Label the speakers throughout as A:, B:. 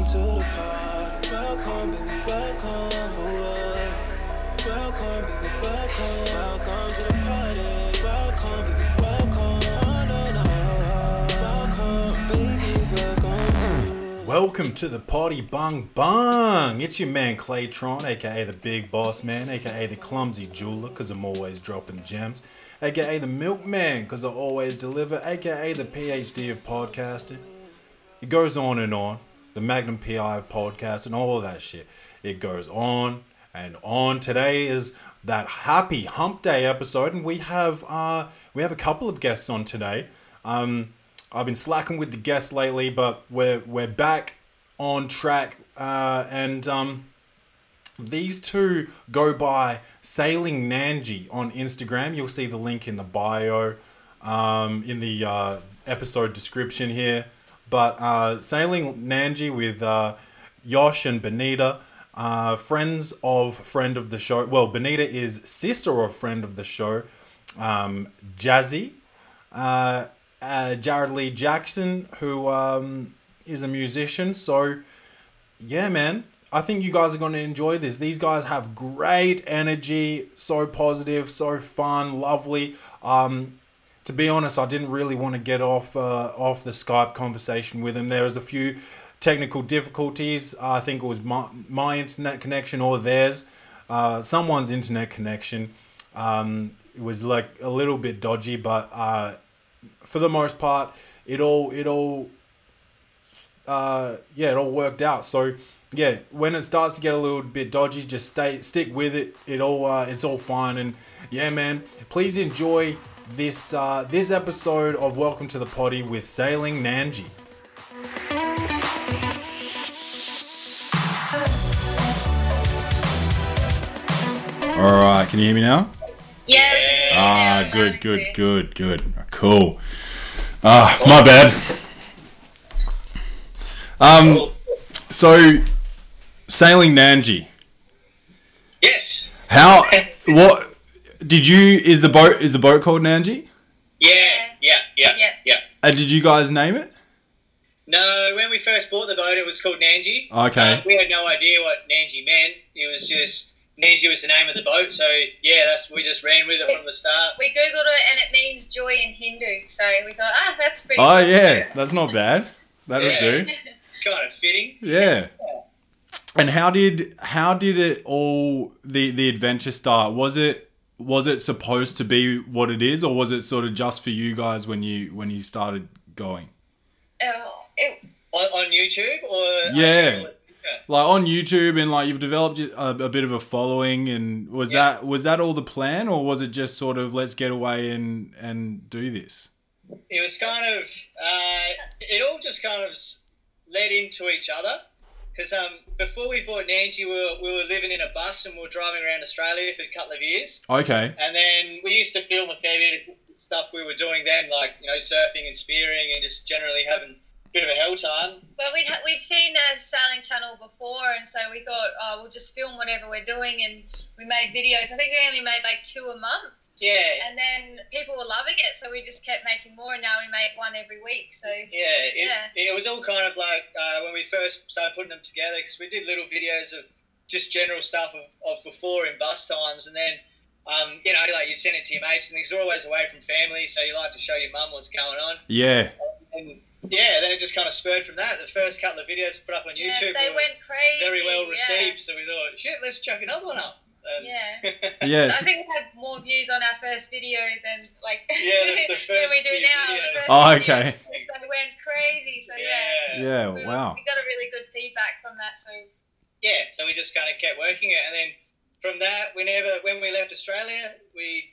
A: Welcome to the party. Welcome, baby, welcome. Ooh, Welcome, baby, welcome. Welcome to the party. Welcome. Oh,
B: to the party. It's your man Claytron, aka the Big Boss Man, aka the Clumsy Jeweler, cause I'm always dropping gems, aka the Milkman, cause I always deliver, aka the PhD of podcasting. It goes on and on. The Magnum PI podcast and all of that shit. It goes on and on. Today is that happy hump day episode, and we have uh we have a couple of guests on today. Um I've been slacking with the guests lately, but we're we're back on track. Uh, and um, these two go by Sailing Nanji on Instagram. You'll see the link in the bio, um, in the uh, episode description here. But uh, Sailing Nanji with uh, Josh and Benita, uh, friends of friend of the show. Well, Benita is sister of friend of the show, um, Jazzy uh, uh, Jared Lee Jackson, who um, is a musician. So, yeah, man, I think you guys are going to enjoy this. These guys have great energy, so positive, so fun, lovely. Um, to be honest, I didn't really want to get off uh, off the Skype conversation with him. There was a few technical difficulties. I think it was my, my internet connection or theirs. Uh, someone's internet connection. Um, it was like a little bit dodgy, but uh, for the most part, it all it all uh, yeah, it all worked out. So yeah, when it starts to get a little bit dodgy, just stay stick with it. It all uh, it's all fine and yeah, man. Please enjoy this uh, this episode of Welcome to the Party with Sailing Nanji. All right, can you hear me now?
C: Yeah.
B: Ah, good, good, good, good. Cool. Ah, my bad. Um, so sailing Nanji.
C: Yes.
B: How? What? Did you? Is the boat? Is the boat called Nanji?
C: Yeah. Yeah. Yeah.
D: Yeah.
C: Yeah.
B: And did you guys name it?
C: No, when we first bought the boat, it was called Nanji.
B: Okay.
C: Uh, we had no idea what Nanji meant. It was just Nanji was the name of the boat. So yeah, that's we just ran with it from the start.
D: We googled it and it means joy in Hindu. So we thought, ah, that's pretty.
B: Oh
D: cool.
B: yeah, that's not bad. That'll
C: Yeah.
B: do.
C: Kind of fitting.
B: Yeah. And how did how did it all the the adventure start? Was it was it supposed to be what it is, or was it sort of just for you guys when you when you started going?
D: Oh, it,
C: On, on YouTube or
B: Yeah. Like on YouTube, and like you've developed a, a bit of a following, and was
C: Yeah.
B: that was that all the plan, or was it just sort of let's get away and and do this?
C: It was kind of uh, it all just kind of led into each other. Because um, before we bought Nanji, we were, we were living in a bus and we were driving around Australia for a couple of years.
B: Okay.
C: And then we used to film a fair bit of stuff we were doing then, like you know surfing and spearing and just generally having a bit of a hell time.
D: well, we'd, ha- we'd seen a sailing channel before, and so we thought, oh, we'll just film whatever we're doing, and we made videos. I think we only made like two a month,
C: Yeah,
D: and then people were loving it, so we just kept making more, and now we make one every week. So
C: yeah. It,
D: Yeah.
C: it was all kind of like uh, when we first started putting them together because we did little videos of just general stuff of, of before in bus times, and then. Um, you know, like you send it to your mates, and these are always away from family, so you like to show your mum what's going on.
B: Yeah.
C: And yeah, then it just kind of spurred from that. The first couple of videos put up on YouTube
D: yeah,
C: YouTube
D: they
C: were
D: went crazy.
C: very well
D: yeah.
C: received, so we thought, shit, let's chuck another one up. And-
D: Yeah.
B: Yes.
D: I think we had more views on our first video than like
C: Yeah, the- the
D: than we do now.
C: videos.
D: The
B: Oh,
D: video,
B: okay.
D: So we went crazy. So yeah.
C: yeah.
B: Yeah.
D: We,
B: Wow.
D: we got a really good feedback from that. So
C: Yeah, so we just kind of kept working it, and then from that, we never, when we left Australia, we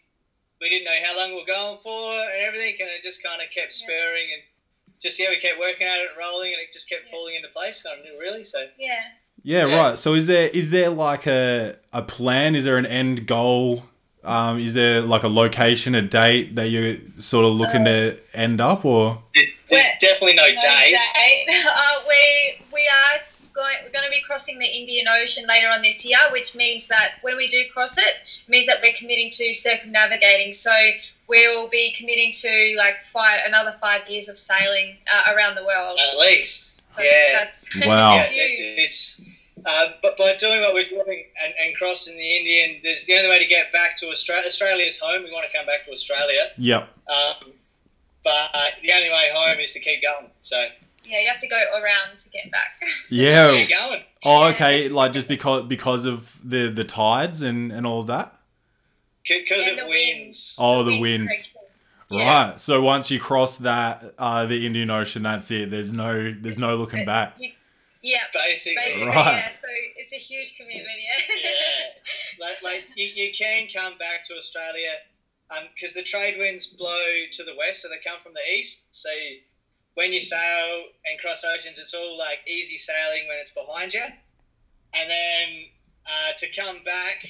C: we didn't know how long we were going for and everything, and it just kind of kept
D: Yeah.
C: spurring and just yeah, we kept working at it, and rolling, and it just kept
D: Yeah.
C: falling into place, kind of really. So
D: yeah.
B: Yeah,
C: Yeah.
B: right. So is there is there like a a plan? Is there an end goal? Um, is there like a location, a date that you're sort of looking to end up, or
C: there's definitely no,
D: No
C: date.
D: date. Uh, we we are going. We're going to be crossing the Indian Ocean later on this year, which means that when we do cross it, it means that we're committing to circumnavigating. So we'll be committing to like five another five years of sailing uh, around the world.
C: At least.
D: So
C: Yeah.
D: That's
B: Wow.
C: Yeah, it- it's uh, but by doing what we're doing and, and crossing the Indian, there's the only way to get back to Australia. Australia's home. We want to come back to Australia,
B: Yep.
C: um, but the only way home is to keep going. So
D: Yeah, you have to go around to get back.
B: Yeah.
C: keep going.
B: Oh, okay. Like just because because of the the tides and and all of that.
C: Because
D: And
C: of
D: the
C: winds.
B: Oh, the
D: Wind
B: winds.
D: Creates- Yeah.
B: Right. So once you cross that uh, the Indian Ocean, that's it. There's no there's no looking back.
D: You- yeah,
C: Basically,
D: basically,
B: Right.
D: yeah. So it's a huge commitment, yeah.
C: yeah, like, like you, you can come back to Australia because the trade winds blow to the west, so they come from the east. So when you sail and cross oceans, it's all like easy sailing when it's behind you. And then uh, to come back,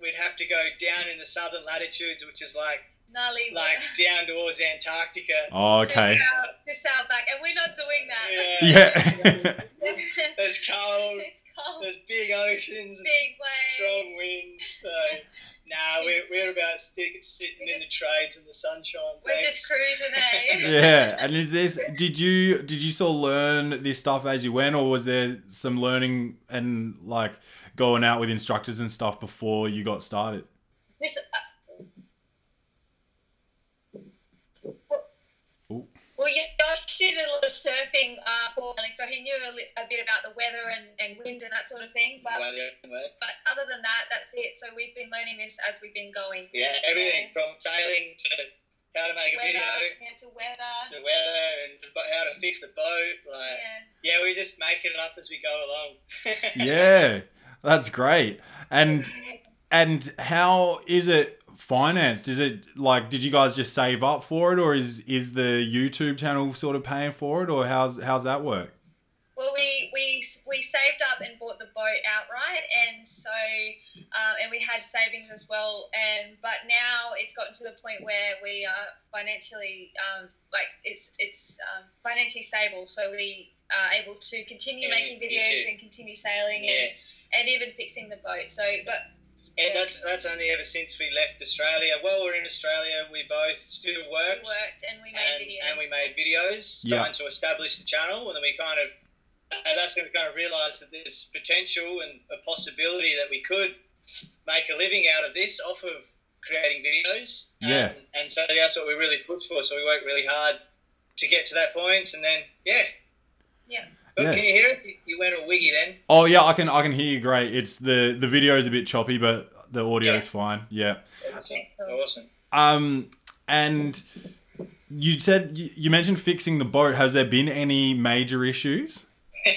C: we'd have to go down in the southern latitudes, which is like
D: Gnarly.
C: like down towards Antarctica.
B: Oh,
D: To
B: okay.
D: sail, to sail back, and we're not doing that.
B: Yeah.
C: There's cold.
D: it's cold.
C: There's big oceans.
D: Big waves.
C: strong winds. So, nah, we're, we're about stick, sitting
D: We're
C: in the trades in the sunshine.
D: We're
C: thanks.
D: just cruising, eh?
B: yeah. And is this did you did you sort of learn this stuff as you went, or was there some learning and like going out with instructors and stuff before you got started?
D: This, uh, well, yeah, Josh did a lot of surfing uh, for so he knew a, li- a bit about the weather and, and wind and that sort of thing. But
C: Well, yeah, well,
D: but other than that, that's it. So we've been learning this as we've been going.
C: yeah, everything from sailing to how to make a video
D: yeah, to weather.
C: to weather and how to fix the boat. Like,
D: Yeah.
C: yeah, we're just making it up as we go along.
B: Yeah. That's great. And and how is it financed? Is it like did you guys just save up for it or is is the YouTube channel sort of paying for it or how's how's that work?
D: Well, we, we we saved up and bought the boat outright, and so um, and we had savings as well. And but now it's gotten to the point where we are financially um, like it's it's um, financially stable, so we are able to continue
C: Yeah,
D: making videos and continue sailing
C: yeah,
D: and, and even fixing the boat. So, but
C: and that's that's only ever since we left Australia. While we're in Australia, we both still
D: we
C: worked.
D: worked and we made
C: and,
D: videos.
C: and we made videos
B: Yeah.
C: trying to establish the channel and then we kind of and that's when we kind of realized that there's potential and a possibility that we could make a living out of this off of creating videos
B: Yeah.
C: and, and so that's what we really pushed for so we worked really hard to get to that point and then yeah
D: Yeah.
C: But
B: Yeah.
C: can you hear it you, went all wiggy then
B: Oh yeah, I can I can hear you great. It's the the video is a bit choppy but the audio is fine. Yeah.
C: awesome awesome
B: Um and you said you you mentioned fixing the boat. Has there been any major issues?
C: uh,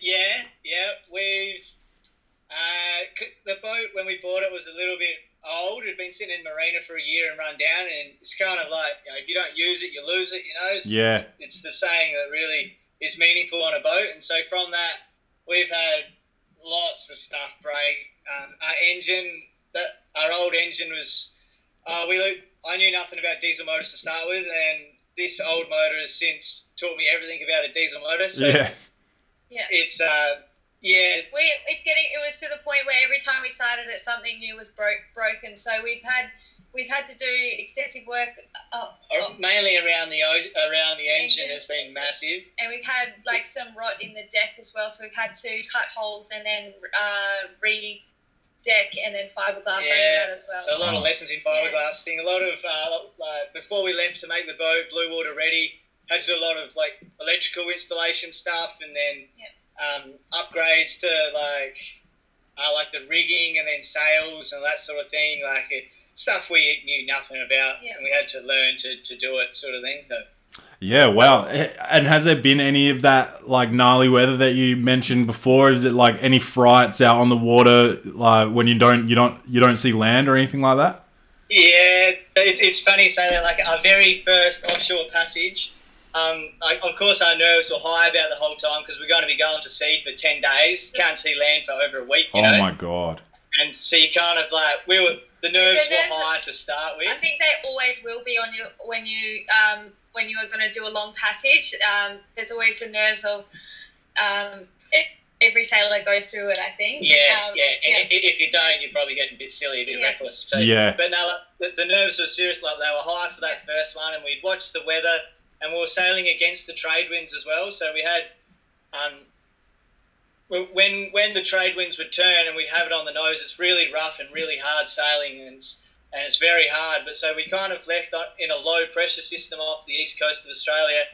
C: yeah, yeah. We've uh, the boat when we bought it was a little bit old. It had been sitting in marina for a year and run down, and it's kind of like you know, if you don't use it, you lose it. You know, it's,
B: Yeah.
C: it's the saying that really is meaningful on a boat. And so from that, we've had lots of stuff break. Um, our engine, that our old engine was, uh, we I knew nothing about diesel motors to start with, and this old motor has since taught me everything about a diesel motor. So
B: Yeah.
D: yeah.
C: it's uh, yeah,
D: we it's getting it was to the point where every time we started it something new was broke broken so we've had we've had to do extensive work uh,
C: uh, mainly around the o- around the engine
D: Engine.
C: has been massive.
D: and we've had like some rot in the deck as well so we've had to cut holes and then uh, re deck and then fiberglass
C: Yeah.
D: over that as well
C: So a lot
B: Oh.
C: of lessons in fiberglass thing. A lot of uh, like before we left to make the boat blue water ready, had to do a lot of like electrical installation stuff, and then um, upgrades to like uh, like the rigging and then sails and that sort of thing. Like it, stuff we knew nothing about,
D: Yeah.
C: and we had to learn to, to do it, sort of thing. So,
B: Yeah, wow. And has there been any of that like gnarly weather that you mentioned before? Is it like any frights out on the water like when you don't you don't you don't see land or anything like that?
C: Yeah, it's, it's funny saying that. Like our very first offshore passage, um, I, of course our nerves were high about the whole time because we're going to be going to sea for ten days, can't see land for over a week, you
B: Oh
C: know.
B: my god.
C: And so you kind of like we were the nerves
D: The
C: were
D: nerves are-
C: high to start with.
D: I think they always will be on you when you um, when you are going to do a long passage. Um, there's always the nerves of um, every sailor goes through it. I think.
C: Yeah,
D: Um,
C: yeah. And i- If you don't, you're probably getting a bit silly, a bit
D: Yeah.
C: reckless. So,
B: Yeah.
C: But no, like, the, the nerves were serious. Like they were high for that first one, and we'd watched the weather, and we were sailing against the trade winds as well. So we had um, when when the trade winds would turn and we'd have it on the nose, it's really rough and really hard sailing, and it's, and it's very hard. But so we kind of left in a low pressure system off the east coast of Australia,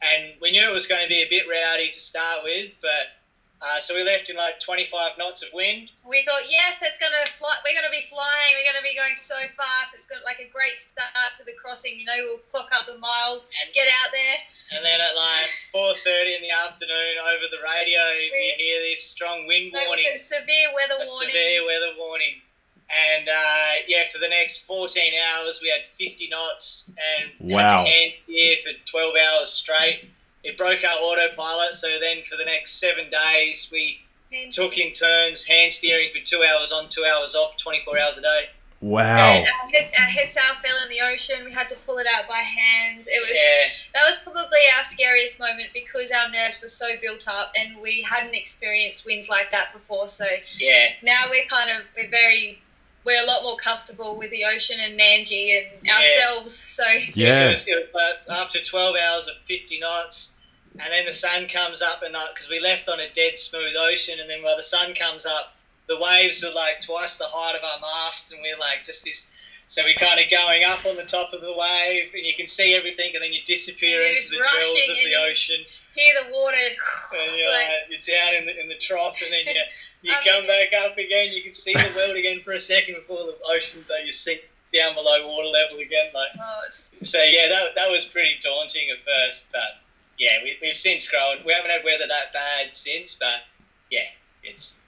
C: and we knew it was going to be a bit rowdy to start with, but uh, so we left in like 25 knots of wind.
D: We thought, yes, that's gonna fly. We're gonna be flying. We're gonna be going so fast. It's got like a great start to the crossing. You know, we'll clock up the miles and get out there.
C: And then at like 4:30 in the afternoon, over the radio, we hear this strong wind
D: No, it was
C: warning,
D: a severe weather
C: a
D: warning.
C: severe weather warning. And uh, yeah, for the next 14 hours, we had 50 knots and
B: Wow.
C: had to hand steer for 12 hours straight. It broke our autopilot, so then for the next seven days, we
D: And-
C: took in turns hand steering for two hours on, two hours off, 24 hours a day.
B: Wow.
D: And our, head, our head sail fell in the ocean. We had to pull it out by hand. It was
C: Yeah,
D: that was probably our scariest moment because our nerves were so built up and we hadn't experienced winds like that before. So
C: yeah.
D: now we're kind of we're very we're a lot more comfortable with the ocean and Nanji and
C: Yeah.
D: ourselves. So
B: Yeah.
C: It was, it after 12 hours of 50 knots, and then the sun comes up and uh, because we left on a dead smooth ocean, and then while the sun comes up, the waves are like twice the height of our mast, and we're like just this. So we're kind of going up on the top of the wave, and you can see everything, and then you disappear into the drills of the ocean,
D: hear the water.
C: and you're,
D: like,
C: like, you're down in the in the trough, and then you you come back up again. You can see the world again for a second before the ocean, though you sink down below water level again, like.
D: oh,
C: So yeah, that, that was pretty daunting at first, but yeah, we, we've since grown. We haven't had weather that bad since, but yeah, it's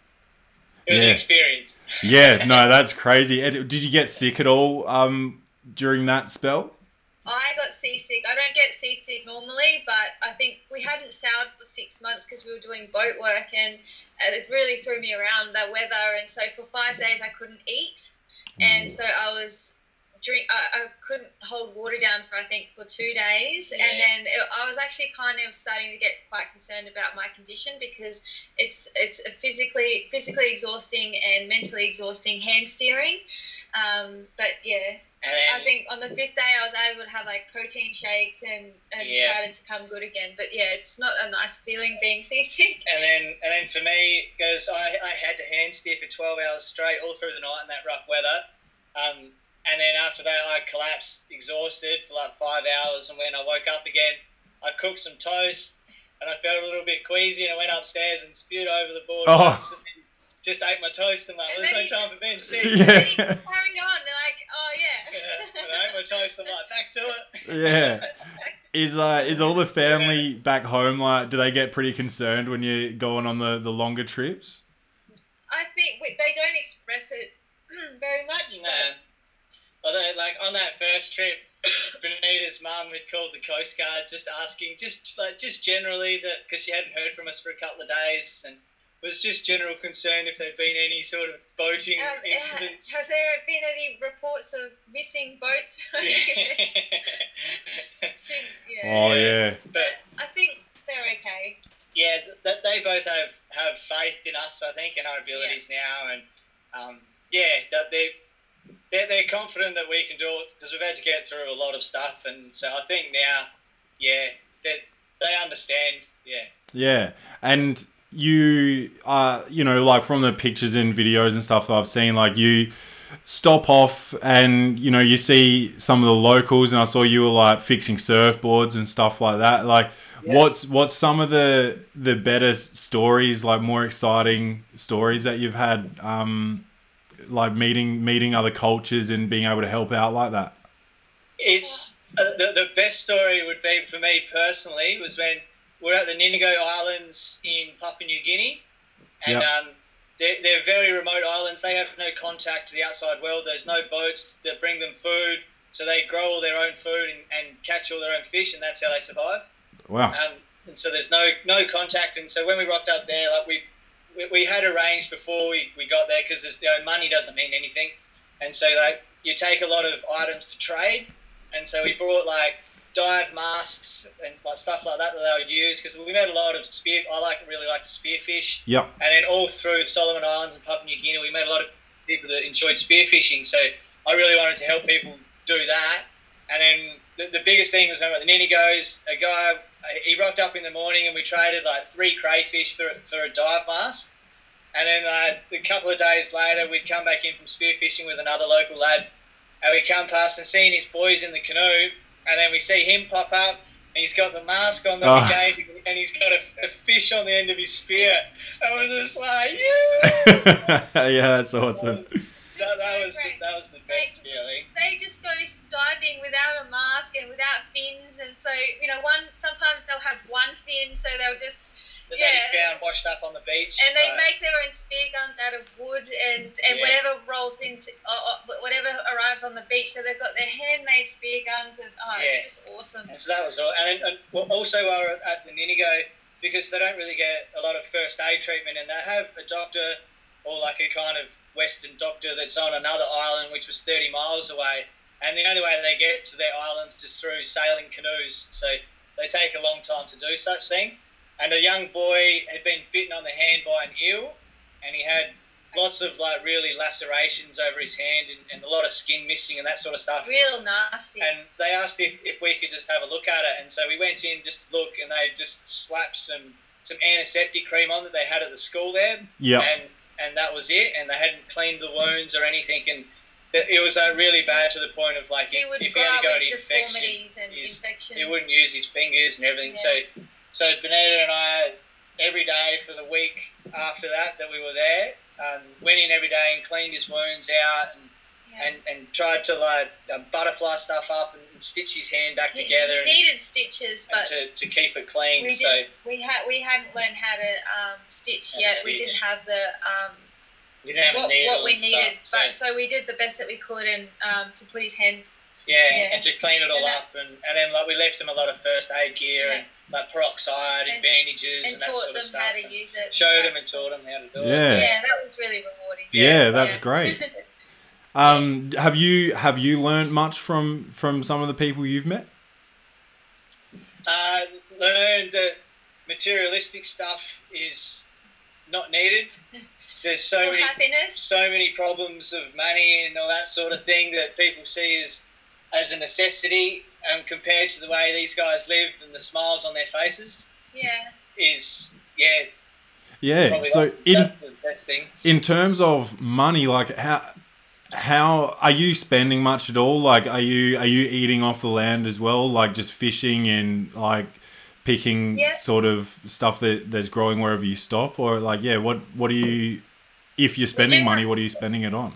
C: it was
B: Yeah.
C: an experience.
B: Yeah, no, that's crazy. Did you get sick at all um, during that spell?
D: I got seasick. I don't get seasick normally, but I think we hadn't sailed for six months because we were doing boat work, and uh, it really threw me around the weather. And so for five days I couldn't eat, and so I was drink. I, I couldn't hold water down for I think for two days,
C: Yeah.
D: and then it, I was actually kind of starting to get quite concerned about my condition because it's it's physically physically exhausting and mentally exhausting hand steering. Um, but yeah,
C: And
D: I think on the fifth day I was able to have like protein shakes and, and
C: Yeah.
D: started to come good again. But yeah, it's not a nice feeling being seasick.
C: and then and then for me, because I, I had to hand steer for twelve hours straight all through the night in that rough weather. Um, and then after that, I collapsed, exhausted for like five hours. And when I woke up again, I cooked some toast, and I felt a little bit queasy. And I went upstairs and spewed over the board.
B: Oh.
C: once, and just ate my toast and like,
D: And
C: there's no time for being sick.
D: And then
B: Yeah.
D: carry on, they're like, oh yeah.
C: Yeah, I ate my toast. I'm like, back to it.
B: Yeah. Is uh is all the family back home like do they get pretty concerned when you're going on the, the longer trips?
D: I think we, they don't express it very much.
C: No. Although, like on that first trip, Benita's mum had called the Coast Guard just asking, just like just generally that because she hadn't heard from us for a couple of days and was just general concern if there'd been any sort of boating
D: Um, uh,
C: incidents.
D: has there been any reports of missing boats? She- yeah.
B: Oh yeah.
C: but
D: I think they're okay.
C: yeah, that they both have have faith in us, I think, in our abilities now, and um, yeah, that they. They're, they're confident that we can do it because we've had to get through a lot of stuff, and so I think now, yeah, they they understand. Yeah,
B: Yeah. And you uh you know, like from the pictures and videos and stuff that I've seen, like you stop off and you know, you see some of the locals and I saw you were like fixing surfboards and stuff like that. Like
C: Yeah.
B: what's what's some of the the better stories, like more exciting stories that you've had um like meeting meeting other cultures and being able to help out like that?
C: it's uh, the, the best story would be for me personally was when we're at the Ninigo Islands in Papua New Guinea, and
B: Yep.
C: um, they're, they're very remote islands. They have no contact to the outside world. There's no boats that bring them food, so they grow all their own food and, and catch all their own fish, and that's how they survive.
B: Wow.
C: Um, and so there's no no contact, and so when we rocked up there, like we we, we had arranged before we, we got there because you know, money doesn't mean anything, and so like you take a lot of items to trade, and so we brought like dive masks and like stuff like that that they would use because we made a lot of spear. I like really like to spearfish,
B: Yep.
C: and then all through Solomon Islands and Papua New Guinea, we met a lot of people that enjoyed spearfishing. So I really wanted to help people do that. And then the, the biggest thing was remember the Ninigos a guy he rocked up in the morning and we traded like three crayfish for for a dive mask, and then uh, a couple of days later we'd come back in from spearfishing with another local lad, and we come past and seeing his boys in the canoe, and then we see him pop up. And he's got the mask on that
B: Oh.
C: we gave him, and he's got a, a fish on the end of his spear. And we're just like, yeah!
B: yeah, that's awesome.
C: That, that was the, that was the best feeling.
D: they just go diving without a mask and without fins, and so you know, one sometimes they'll have one fin, so they'll just
C: That
D: Yeah.
C: they found washed up on the beach.
D: and they make their own spear guns out of wood and and
C: Yeah.
D: whatever rolls into uh, whatever arrives on the beach. So they've got their handmade spear guns, and oh,
C: Yeah.
D: it's just awesome.
C: And so that was all. And, and also while we're at the Ninigo, because they don't really get a lot of first aid treatment, and they have a doctor or like a kind of Western doctor that's on another island, which was 30 miles away. And the only way they get to their islands is through sailing canoes. So they take a long time to do such thing. And a young boy had been bitten on the hand by an eel, and he had lots of like really lacerations over his hand and, and a lot of skin missing and that sort of stuff.
D: Real nasty.
C: And they asked if, if we could just have a look at it, and so we went in just to look, and they just slapped some some antiseptic cream on that they had at the school there,
B: Yep.
C: and and that was it, and they hadn't cleaned the wounds or anything, and it was uh, really bad to the point of like
D: he
C: if, if he had to go to infection,
D: deformities and infections.
C: he wouldn't use his fingers and everything. So so Benita and I every day for the week after that that we were there, um, went in every day and cleaned his wounds out and
D: Yeah.
C: and, and tried to like uh, butterfly stuff up and stitch his hand back
D: He-
C: together
D: He
C: and,
D: needed stitches,
C: and
D: but
C: to, to keep it clean.
D: we
C: so.
D: We had we hadn't learned how to um, stitch
C: How to
D: yet. We didn't have the um,
C: you didn't have
D: what,
C: a needle
D: what we
C: and
D: needed,
C: stuff.
D: but so we did the best that we could, and um, to put his hand.
C: yeah,
D: yeah.
C: and to clean it all
D: And that-
C: up, and, and then like we left him a lot of first aid gear
D: Yeah.
C: and like peroxide and,
D: And-
C: bandages and,
D: and
C: that sort
D: them
C: of stuff.
D: how to use it.
C: showed him and taught him how to do
B: Yeah.
C: it.
D: Yeah, that was really rewarding.
B: Yeah,
C: Yeah.
B: that's great. Um, have you have you learned much from from some of the people you've met?
C: Uh, learned that materialistic stuff is not needed. There's so many
D: happiness.
C: so many problems of money and all that sort of thing that people see as as a necessity um, compared to the way these guys live and the smiles on their faces
D: Yeah.
C: is yeah
B: Yeah.
C: probably
B: So in
C: the best thing
B: in terms of money, like how how are you spending much at all? Like, are you are you eating off the land as well? Like just fishing and like picking
D: Yeah.
B: sort of stuff that that's growing wherever you stop, or like yeah, what what are you if you're spending money, what are you spending it on?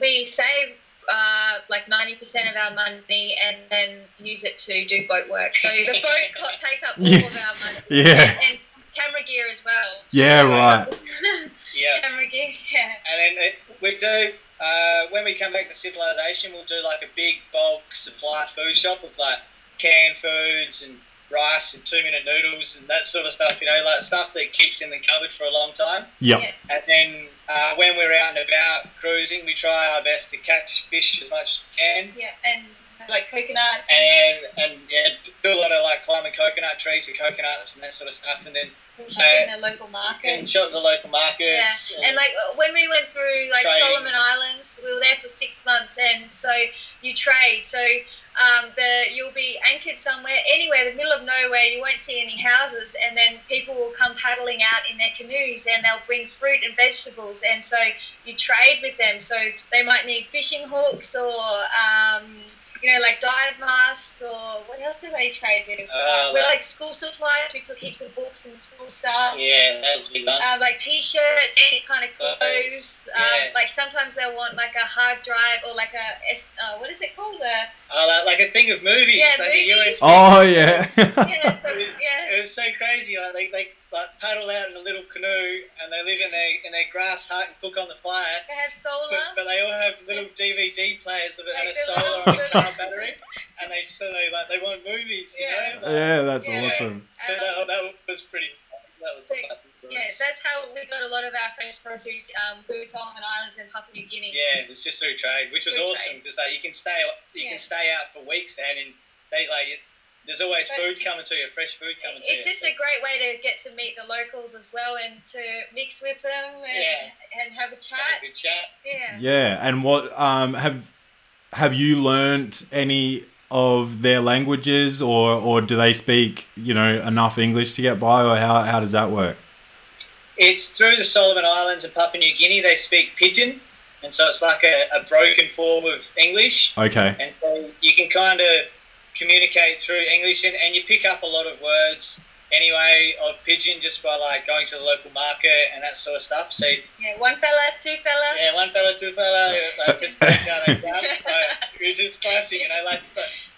D: We save uh, like ninety percent of our money and then use it to do boat work. So the boat co- takes up all
B: Yeah.
D: of our money.
B: Yeah.
D: And camera gear as well.
B: Yeah, right.
C: yeah
D: camera gear. Yeah.
C: and then it, we do uh, when we come back to civilization we'll do like a big bulk supply food shop with like canned foods and rice and two minute noodles and that sort of stuff you know like stuff that keeps in the cupboard for a long time
B: Yep.
D: Yeah.
C: And then uh, when we're out and about cruising, we try our best to catch fish as much as we can.
D: Yeah, and like coconuts.
C: And and yeah, do a lot of like climbing coconut trees with coconuts and that sort of stuff. And then
D: and shop in the local market.
C: and the local markets.
D: Yeah,
C: markets.
D: and like uh, when we went through like
C: Trading.
D: Solomon Islands, we were there for six months, and so you trade. So um, the you'll be anchored somewhere, anywhere, the middle of nowhere. You won't see any houses, and then people will come paddling out in their canoes, and they'll bring fruit and vegetables, and so you trade with them. So they might need fishing hooks or. Um, you know, like dive masks, or what else do they trade with?
C: Uh,
D: we're
C: like-
D: like school supplies. We took heaps of books and school stuff
C: yeah, that was a big one.
D: uh, like t-shirts, any kind of
C: Clothes,
D: clothes. Um,
C: yeah.
D: Like sometimes they'll want like a hard drive or like a uh, what is it called? A
C: Oh, like, like a thing of movies,
D: Yeah,
C: like
D: movies.
C: a USB.
B: Oh yeah.
D: yeah, so- yeah.
C: It was so crazy. Like they, they like paddle out in a little canoe and they live in their in their grass hut and cook on the fire.
D: They have solar.
C: But, but they all have little DVD players of it and a solar
D: little-
C: and a car battery, and they so they like they want movies, you
D: Yeah.
C: know. Like,
B: yeah, that's
D: Yeah.
B: awesome.
C: So that, that was pretty. That was
D: So,
C: awesome.
D: Yeah, that's how we got a lot of our fresh produce um, through Solomon Islands and Papua New Guinea.
C: Yeah, it's just through trade, which was
D: Through
C: awesome
D: trade.
C: because like you can stay you
D: Yeah.
C: can stay out for weeks then, and they like there's always
D: But-
C: food coming to you, fresh food coming to you.
D: It's just a great way to get to meet the locals as well and to mix with them and,
C: Yeah.
D: and have a
C: Have
D: chat.
C: a good chat.
D: Yeah.
B: Yeah, and what um have have you learnt any of their languages, or or do they speak you know enough English to get by, or how how does that work?
C: It's through the Solomon Islands and Papua New Guinea. They speak Pidgin, and so it's like a, a broken form of English.
B: Okay.
C: And so you can kind of communicate through English, and, and you pick up a lot of words anyway of Pidgin just by like going to the local market and that sort of stuff. So
D: Yeah, one fella, two fella.
C: yeah, one fella, two fella, like just like down like that, like, which is classic, you know, like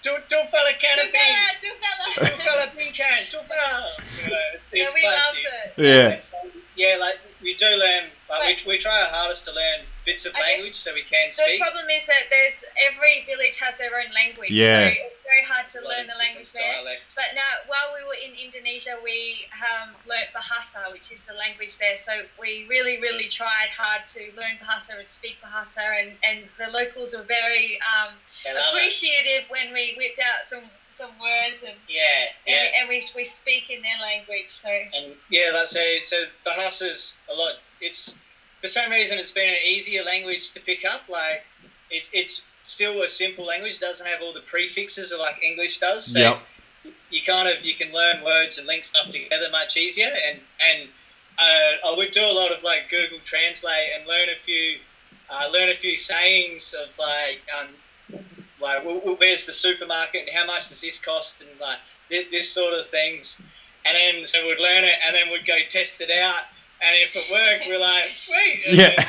C: two two fella can
D: Two
C: of bean,
D: fella, two
C: two
D: fella.
C: fella bean can, two fella. You know, it's,
D: yeah,
C: it's
D: we love it.
B: Yeah.
C: So, yeah, like we do learn. Like, we, we try our hardest to learn bits of
D: I
C: language so we can
D: The
C: speak.
D: The problem is that there's every village has their own language.
B: Yeah.
D: So it's very hard to learn the language there.
C: dialects.
D: But now, while we were in Indonesia, we um, learnt Bahasa, which is the language there. So we really, really tried hard to learn Bahasa and speak Bahasa, and, and the locals were very um,
C: love it.
D: appreciative when we whipped out some, some words and,
C: Yeah,
D: and,
C: yeah.
D: and we, we speak in their language. So
C: And yeah, that's so so Bahasa's a lot. It's for some reason it's been an easier language to pick up. Like it's it's still a simple language. Doesn't have all the prefixes of like English does. So
B: Yep.
C: you kind of you can learn words and link stuff together much easier. And and uh, I would do a lot of like Google Translate and learn a few uh, learn a few sayings of like um, like wh- wh- where's the supermarket and how much does this cost and like thi- this sort of things. And then so we'd learn it and then we'd go test it out. And if it worked, we're like, sweet.
B: Yeah.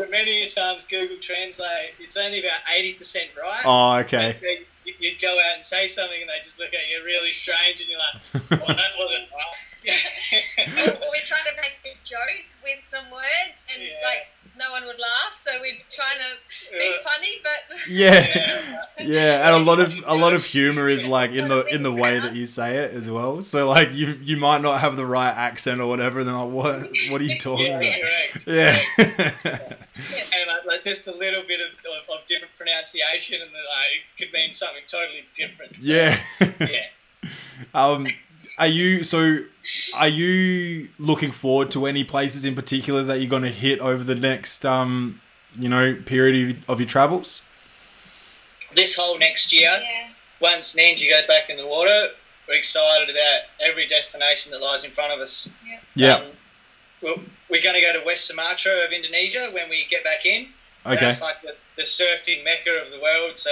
C: Then- but many times Google Translate, it's only about 80% right.
B: Oh, okay.
C: You- You'd go out and say something and they just look at you really strange and you're like, well, oh, that wasn't
D: or,
C: right.
D: or we tried to make a joke with some words, and
C: Yeah.
D: like no one would laugh. So we're trying to be funny, but
B: Yeah. Yeah, and a lot of a lot of humor is like in the in the way that you say it as well. So like you you might not have the right accent or whatever, and they're like, what what are you talking
C: yeah,
B: about?
C: correct.
B: Yeah.
C: And like, like just a little bit of, of, of different pronunciation and like, it could mean something totally different. So,
B: yeah.
C: Yeah.
B: um, are you so? Are you looking forward to any places in particular that you're going to hit over the next um, you know, period of, of your travels?
C: This whole next year,
D: yeah,
C: once Nanji goes back in the water, we're excited about every destination that lies in front of us.
B: Yeah.
C: Um, well, we're going to go to West Sumatra of Indonesia when we get back in.
B: Okay.
C: That's like the, the surfing mecca of the world. So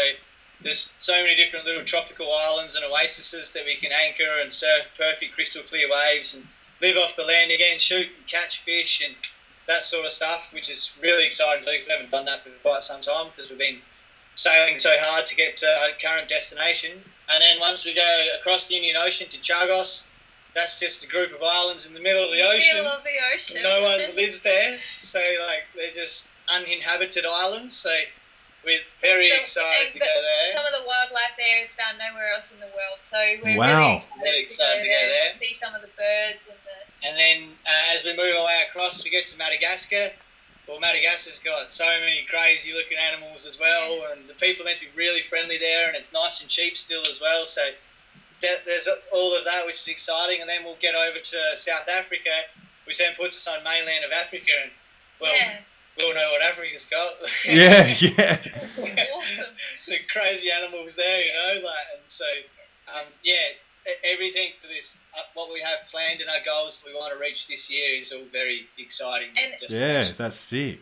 C: there's so many different little tropical islands and oases that we can anchor and surf perfect crystal clear waves and live off the land again, shoot and catch fish and that sort of stuff, which is really exciting because we haven't done that for quite some time because we've been sailing so hard to get to our current destination. And then once we go across the Indian Ocean to Chagos, that's just a group of islands in the middle of the ocean
D: middle of the ocean.
C: no one lives there, so like they're just uninhabited islands. So we're very
D: So-
C: excited
D: and
C: to go there.
D: Some of the wildlife there is found nowhere else in the world, so we're
B: Wow.
D: really excited,
C: Really excited
D: to
C: to
D: go
C: go
D: there,
C: there.
D: to see some of the birds and the.
C: And then uh, as we move our way across, we get to Madagascar. Well, Madagascar's got so many crazy looking animals as well, and the people meant to be really friendly there, and it's nice and cheap still as well. So there- there's all of that, which is exciting. And then we'll get over to South Africa, which then puts us on mainland of Africa, and well,
D: yeah,
C: we all know what Africa's got.
B: Yeah, yeah.
D: awesome.
C: the crazy animals there, you know, like, and so, um, yeah, everything for this, uh, what we have planned and our goals we want to reach this year is all very exciting.
D: And-
B: Yeah, that's sick.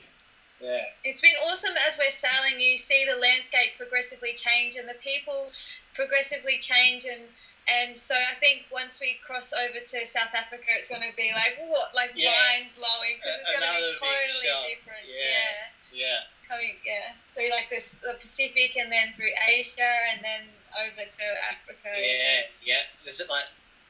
C: yeah,
D: It's been awesome as we're sailing. You see the landscape progressively change and the people progressively change, and and so I think once we cross over to South Africa, it's going to be like what, like
C: Yeah.
D: mind blowing because it's going to be totally different.
C: Yeah.
D: Yeah.
C: yeah,
D: coming yeah through like this the Pacific and then through Asia and then over to Africa.
C: yeah, yeah. There's like,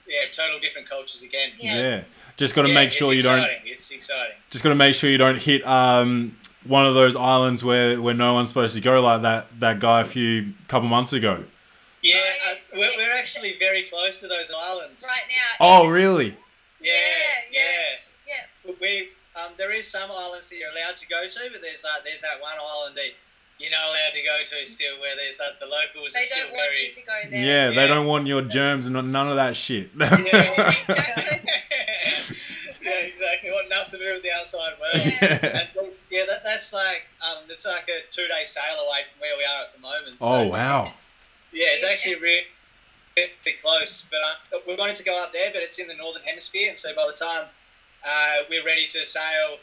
C: yeah, total different cultures again.
B: Yeah.
D: Yeah.
B: Just got to
C: Yeah,
B: make sure you don't.
C: It's exciting.
B: just got to make sure you don't hit um one of those islands where where no one's supposed to go like that that guy a few couple months ago.
C: Yeah,
D: Oh,
C: uh,
D: yeah.
C: we're, we're actually very close to those islands.
D: Right now.
B: Oh, really?
C: Yeah,
D: Yeah,
C: yeah,
D: yeah.
C: We um, there is some islands that you're allowed to go to, but there's like there's that one island that you're not allowed to go to still, where there's like the locals
D: They
C: are still
D: don't want
C: very.
D: you to go there.
B: Yeah, they don't want your germs and none of that shit.
C: Yeah.
D: Exactly.
C: yeah, exactly. Want nothing to do with the outside world.
D: Yeah.
C: And, yeah, that, that's like um, it's like a two day sail away from where we are at the moment.
B: oh
C: so,
B: wow.
C: Yeah, it's actually really, really close. But uh, we wanted to go up there, but it's in the northern hemisphere, and so by the time uh, we're ready to sail,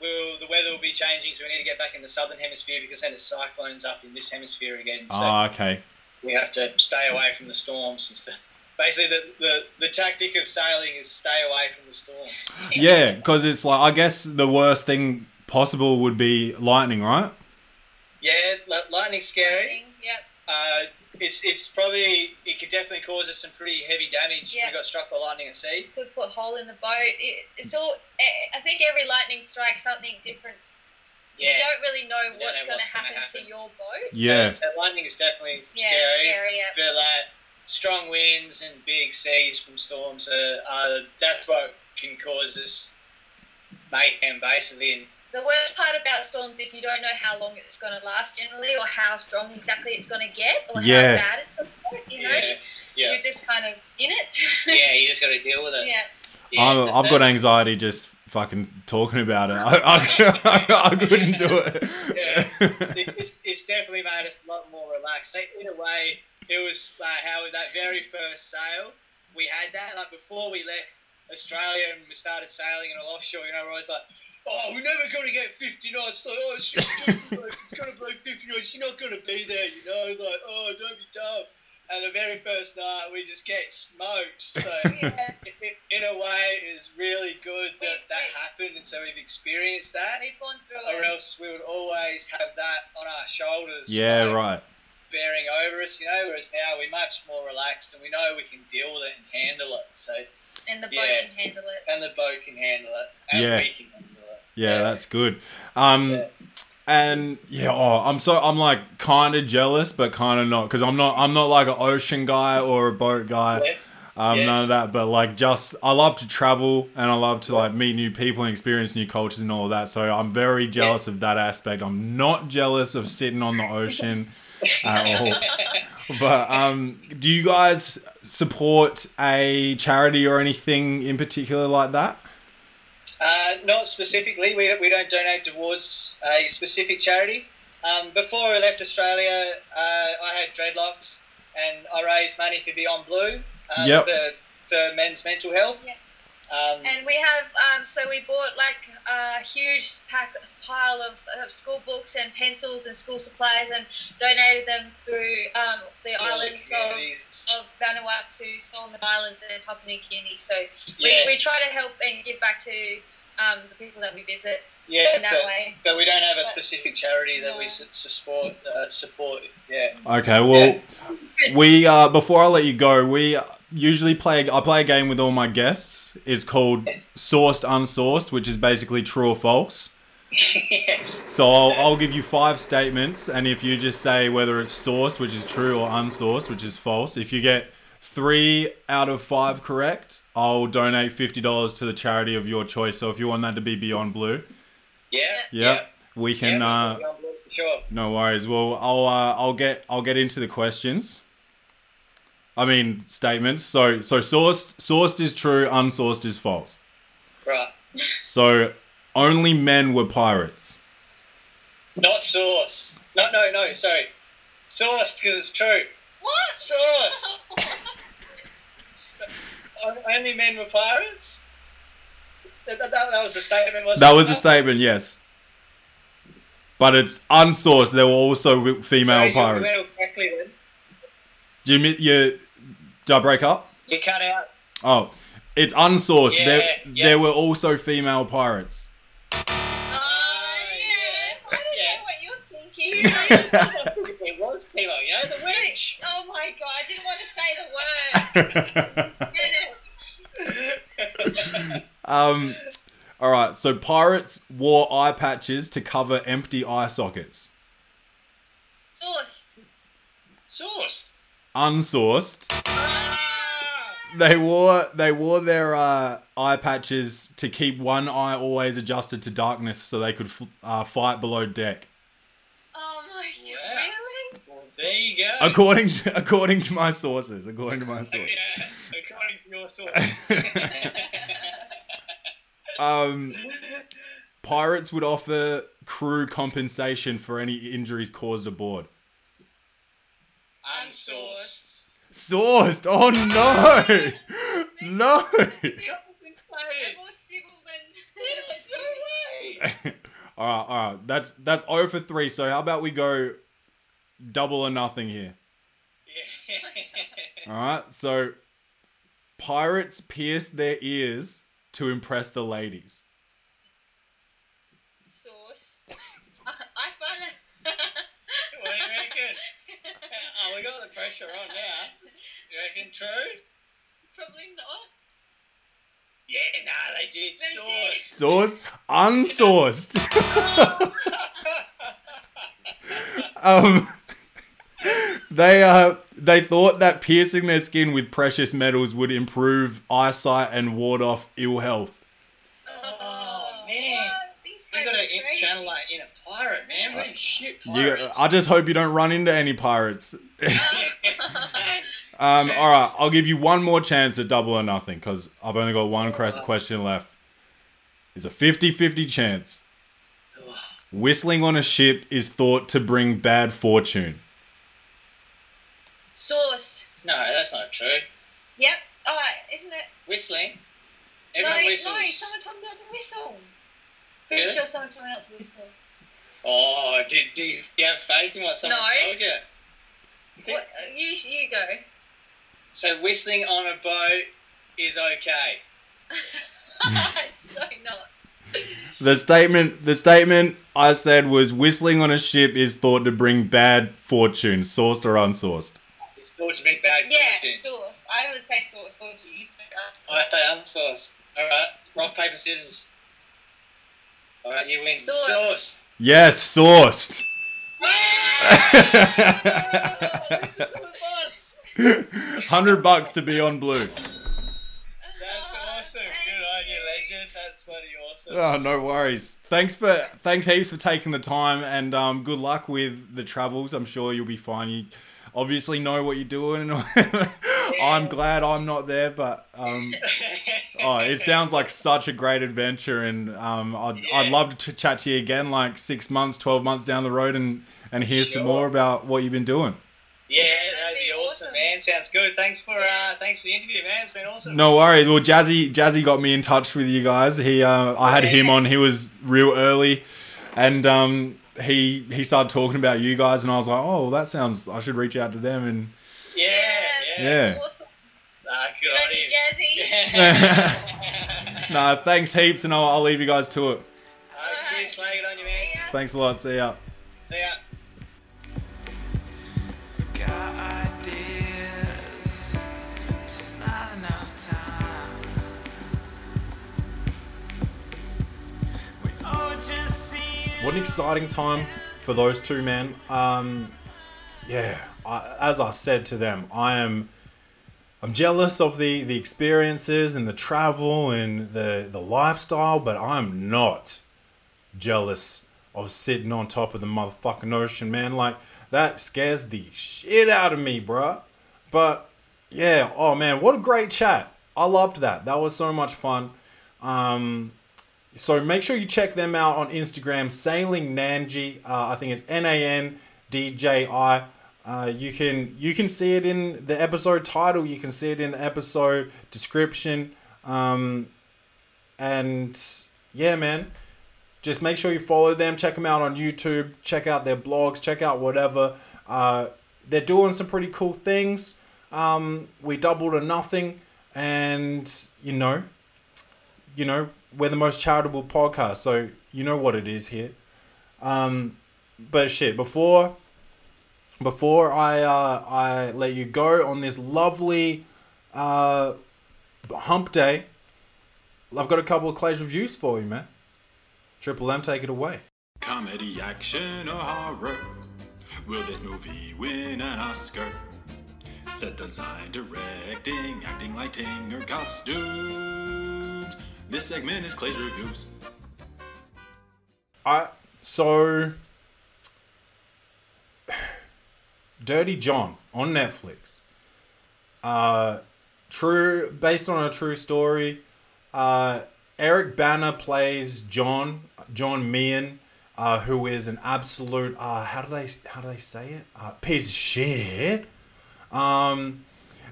C: we'll, the weather will be changing, so we need to get back in the southern hemisphere because then it's cyclones up in this hemisphere again. So
B: Oh, okay.
C: we have to stay away from the storms. It's the, basically, the, the, the tactic of sailing is stay away from the storms.
B: Yeah, because it's like I guess the worst thing possible would be lightning, right?
C: Yeah, li- lightning's scary.
D: Yep.
C: Uh, it's it's probably it could definitely cause us some pretty heavy damage
D: Yeah.
C: if we got struck by lightning at sea.
D: Could put a hole in the boat. It, it's all. I think every lightning strike something different.
C: Yeah,
D: You don't really know
C: don't
D: what's going to
C: what's gonna
D: happen,
C: happen.
D: to your boat.
B: Yeah.
C: So, so lightning is definitely
D: Yeah,
C: scary.
D: scary. Yeah.
C: But like strong winds and big seas from storms are, are that's what can cause us mayhem basically. And
D: The worst part about storms is you don't know how long it's going to last generally, or how strong exactly it's going to get, or
B: Yeah.
D: how bad it's going to get. You know,
C: yeah, yeah,
D: you're just kind of in it.
C: yeah, you just got to deal with it.
D: yeah.
C: Yeah,
B: I'm,
C: that-
B: I've got anxiety just fucking talking about it. I, I, I couldn't do it.
C: Yeah. it's, it's definitely made us a lot more relaxed. In a way, it was like how that very first sail, we had that. Like before we left Australia and we started sailing in an offshore, you know, we're always like, oh, we're never going to get 50 knots. Like, oh, it's, going to blow 50 knots. You're not going to be there, you know? Like, oh, don't be dumb. And the very first night, we just get smoked. So,
D: Yeah.
C: in, in a way, it's really good that
D: We-
C: that
D: we-
C: happened. And so we've experienced that
D: We've gone through
C: or
D: it.
C: else we would always have that on our shoulders.
B: yeah,
C: like,
B: right.
C: Bearing over us, you know, whereas now we're much more relaxed and we know we can deal with it and handle it. So,
D: and the boat
C: Yeah.
D: can handle it.
C: and the boat can handle it, and
B: Yeah.
C: we can handle it.
B: Yeah, that's good. Um,
C: Yeah.
B: and yeah, oh, I'm so I'm like kind of jealous, but kind of not because I'm not I'm not like an ocean guy or a boat guy.
C: Yes.
B: Um, none of that. But like, just I love to travel and I love to like meet new people and experience new cultures and all of that. So I'm very jealous of that aspect. I'm not jealous of sitting on the ocean at all. But um, do you guys support a charity or anything in particular like that?
C: Uh, not specifically. We don't, we don't donate towards a specific charity. Um, before I left Australia, uh, I had dreadlocks, and I raised money for Beyond Blue um,
B: Yep.
C: for, for men's mental health.
D: Yeah.
C: Um,
D: And we have, um, so we bought like a huge pack, pile of, of school books and pencils and school supplies and donated them through um, the
C: all
D: islands of,
C: communities.
D: of Vanuatu, Solomon Islands, and Papua New Guinea. So
C: Yeah.
D: we, we try to help and give back to um, the people that we visit
C: Yeah,
D: in that
C: but,
D: way.
C: but we don't have a
D: But-
C: specific charity that we
D: No.
C: su- support. Uh, support. Yeah.
B: Okay, well, we uh, before I let you go, we usually play. I play a game with all my guests. It's called Sourced Unsourced, which is basically true or false.
C: yes.
B: So I'll, I'll give you five statements, and if you just say whether it's sourced, which is true, or unsourced, which is false, if you get three out of five correct, I'll donate fifty dollars to the charity of your choice. So if you want that to be Beyond Blue,
C: Yeah.
B: yeah, we
C: Yeah.
B: can. Uh,
C: yeah, sure.
B: no worries. Well, I'll uh, I'll get I'll get into the questions. I mean statements. So so sourced sourced is true, unsourced is false.
C: Right.
B: So only men were pirates.
C: Not source. No, no, no. Sorry. Sourced because it's true.
D: What?
C: Source. O- Only men were pirates. That, that, that that was the statement. Wasn't
B: That
C: it?
B: was a statement, yes. But it's unsourced. There were also female
C: Sorry, you- You
B: pirates.
C: went all correctly then.
B: Do you, mi- you did I break up?
C: You cut out.
B: Oh, it's unsourced.
C: Yeah,
B: there
C: yeah.
B: there were also female pirates.
D: Oh, yeah. I don't know what you're thinking.
C: it was female. You know the witch.
D: oh my god, I didn't want to say the word.
B: Um, all right. So pirates wore eye patches to cover empty eye sockets.
D: Source.
C: Sourced.
B: Unsourced. They wore they wore their uh, eye patches to keep one eye always adjusted to darkness, so they could f- uh, fight below deck.
D: Oh my
C: Wow.
D: god, really?
C: Well, there you go.
B: According to, according to my sources. According to my sources.
C: Yeah, according to your source.
B: Um, pirates would offer crew compensation for any injuries caused aboard.
C: Unsourced. Sourced.
B: Sourced. Oh no, no.
D: They're more civil than.
B: all right, all right. That's that's zero for three. So how about we go double or nothing here?
C: Yeah.
B: All right. So pirates pierce their ears to impress the ladies.
D: Sauce. I, I find it.
C: what do you reckon? Oh, we got the pressure on now. You reckon true?
D: Probably not.
C: Yeah, nah, they did.
D: They did.
C: Source.
B: Sourced, unsourced. um, they uh they thought that piercing their skin with precious metals would improve eyesight and ward off ill health.
C: Oh, man.
D: What? These
C: We
D: guys
C: gotta
D: are
C: in-
D: crazy.
C: channel that in a pirate, man. We shit
B: You. I just hope you don't run into any pirates. Um, all right, I'll give you one more chance at double or nothing because I've only got one cre- question left. It's a 50 50 chance. Whistling on a ship is thought to bring bad fortune.
D: Source.
C: no, that's not true.
D: Yep. Alright, isn't it?
C: Whistling.
D: No,
C: Everyone
D: no,
C: whistles.
D: someone told me not to whistle. Pretty
C: Yeah?
D: sure someone told me not to whistle.
C: Oh, did, do you, you have faith in what someone's
D: No.
C: told you? You
D: What? You, you go.
C: So whistling on a boat is okay.
D: it's so not.
B: The statement the statement I said was whistling on a ship is thought to bring bad fortune, sourced or unsourced.
C: It's thought to be bad
D: Yeah,
C: fortunes.
D: sauce. I would say sauce. What would you say? Uh,
C: I say I'm. Alright, rock, paper, scissors. Alright, you win.
D: Sauce.
C: Sauce.
B: Yes, sourced. Hundred bucks to be on blue.
C: That's awesome. Good on you, legend. That's bloody awesome.
B: Oh, no worries. Thanks for thanks heaps for taking the time and um, good luck with the travels. I'm sure you'll be fine. You obviously know what you're doing. I'm glad I'm not there, but um, oh, it sounds like such a great adventure, and um, I'd, I'd love to chat to you again, like six months, twelve months down the road, and and hear some more about what you've been doing.
C: Yeah, that'd be awesome. man. Sounds good. Thanks for uh, thanks for the interview, man. It's been awesome.
B: No worries. Well, Jazzy Jazzy got me in touch with you guys. He uh, I had him on. He was real early, and um, he he started talking about you guys, and I was like, oh, that sounds. I should reach out to them. And
C: Yeah, yeah.
B: Yeah.
D: Awesome.
C: Ah, good
D: Good on
C: on
D: you,
C: you.
D: Jazzy.
C: Yeah.
B: nah, thanks heaps, and I'll, I'll leave you guys to it.
C: Alright, cheers, mate. Good on you, man.
B: Thanks a lot. See ya. What an exciting time for those two men. Um, yeah, I, as I said to them, I am. I'm jealous of the the experiences and the travel and the the lifestyle, but I'm not jealous of sitting on top of the motherfucking ocean, man. Like that scares the shit out of me, bruh. But yeah, oh man, what a great chat. I loved that. That was so much fun. Um, so make sure you check them out on Instagram, Sailing Nanji. Uh, I think it's N A N D J I. Uh, you can you can see it in the episode title. You can see it in the episode description. Um, and yeah, man, just make sure you follow them. Check them out on YouTube. Check out their blogs. Check out whatever. Uh, they're doing some pretty cool things. Um, we doubled or nothing, and you know, you know, we're the most charitable podcast, so you know what it is here. Um, but shit, before before I uh, I let you go on this lovely uh, hump day, I've got a couple of Clay's reviews for you, man. Triple M, take it away.
E: Comedy, action, or horror? Will this movie win an Oscar? Set design, directing, acting, lighting, or costumes? This segment is Clay's Reviews.
B: I so Dirty John on Netflix. Uh, true, based on a true story. Uh, Eric Bana plays John John Meehan, uh, who is an absolute uh, how do they how do they say it uh, piece of shit. Um,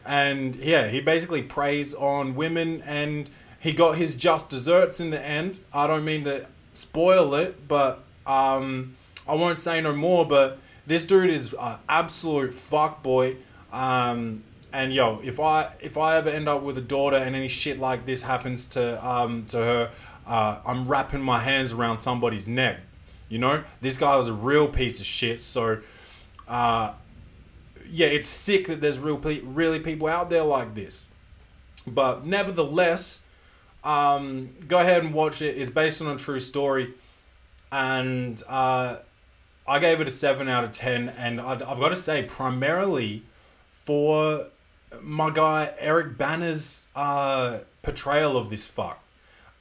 B: and yeah, he basically preys on women, and he got his just desserts in the end. I don't mean to spoil it, but um, I won't say no more. But this dude is an absolute fuck boy. Um, and yo, if I if I ever end up with a daughter and any shit like this happens to um to her, uh, I'm wrapping my hands around somebody's neck. You know, this guy was a real piece of shit. So, uh, yeah, it's sick that there's real pe- really people out there like this. But nevertheless, um, go ahead and watch it. It's based on a true story, and uh, I gave it a seven out of ten. And I, I've got to say, primarily for my guy Eric Bana's uh, portrayal of this fuck.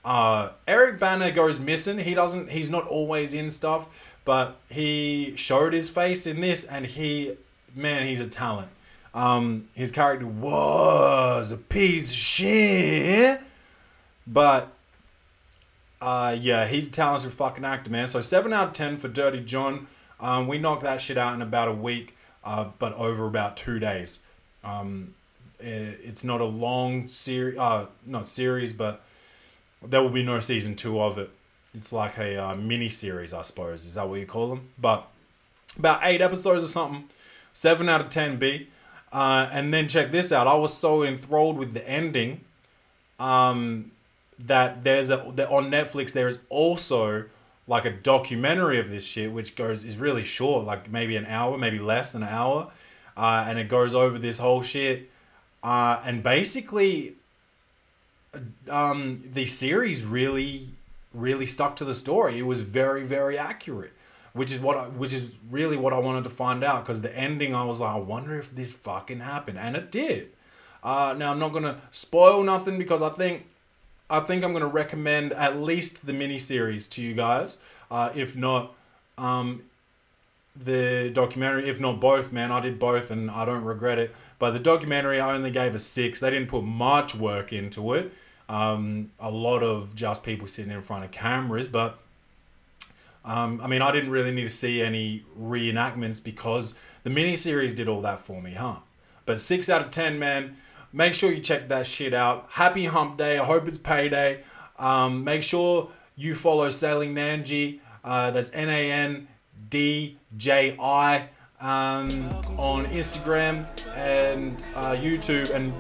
B: Uh, Eric Bana goes missing. He doesn't. He's not always in stuff, but he showed his face in this, and he, man, he's a talent. Um, his character was a piece of shit, but uh, yeah, he's a talented fucking actor, man. So seven out of ten for Dirty John. Um, we knocked that shit out in about a week, uh, but over about two days. Um, eh, it's not a long series, uh, not series, but there will be no season two of it. It's like a uh, mini series, I suppose. Is that what you call them? But about eight episodes or something. Seven out of ten B. Uh, and then check this out. I was so enthralled with the ending um, that there's a that on Netflix there is also like a documentary of this shit, which goes is really short, like maybe an hour, maybe less than an hour, uh, and it goes over this whole shit. Uh, and basically, um, the series really, really stuck to the story. It was very, very accurate, which is what I, which is really what I wanted to find out. Because the ending, I was like, I wonder if this fucking happened, and it did. Uh, now I'm not gonna spoil nothing because I think, I think I'm gonna recommend at least the miniseries to you guys. Uh, if not, um, the documentary, if not both, man, I did both and I don't regret it. But the documentary, I only gave a six. They didn't put much work into it. Um, a lot of just people sitting in front of cameras, but um, I mean, I didn't really need to see any reenactments because the miniseries did all that for me, huh? But six out of ten, man. Make sure you check that shit out. Happy Hump Day. I hope it's payday. Um, make sure you follow Sailing Nanji. Uh, that's N A N D J I um, on Instagram and uh, YouTube. And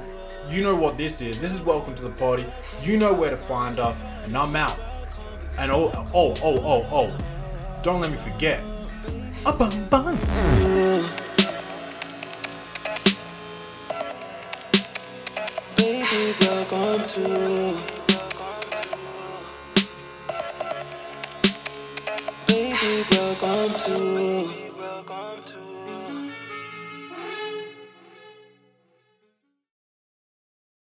B: you know what this is. This is Welcome to the Party. You know where to find us. And I'm out. And oh, oh, oh, oh, oh. Don't let me forget. A bum bum.
A: To. Baby, welcome to.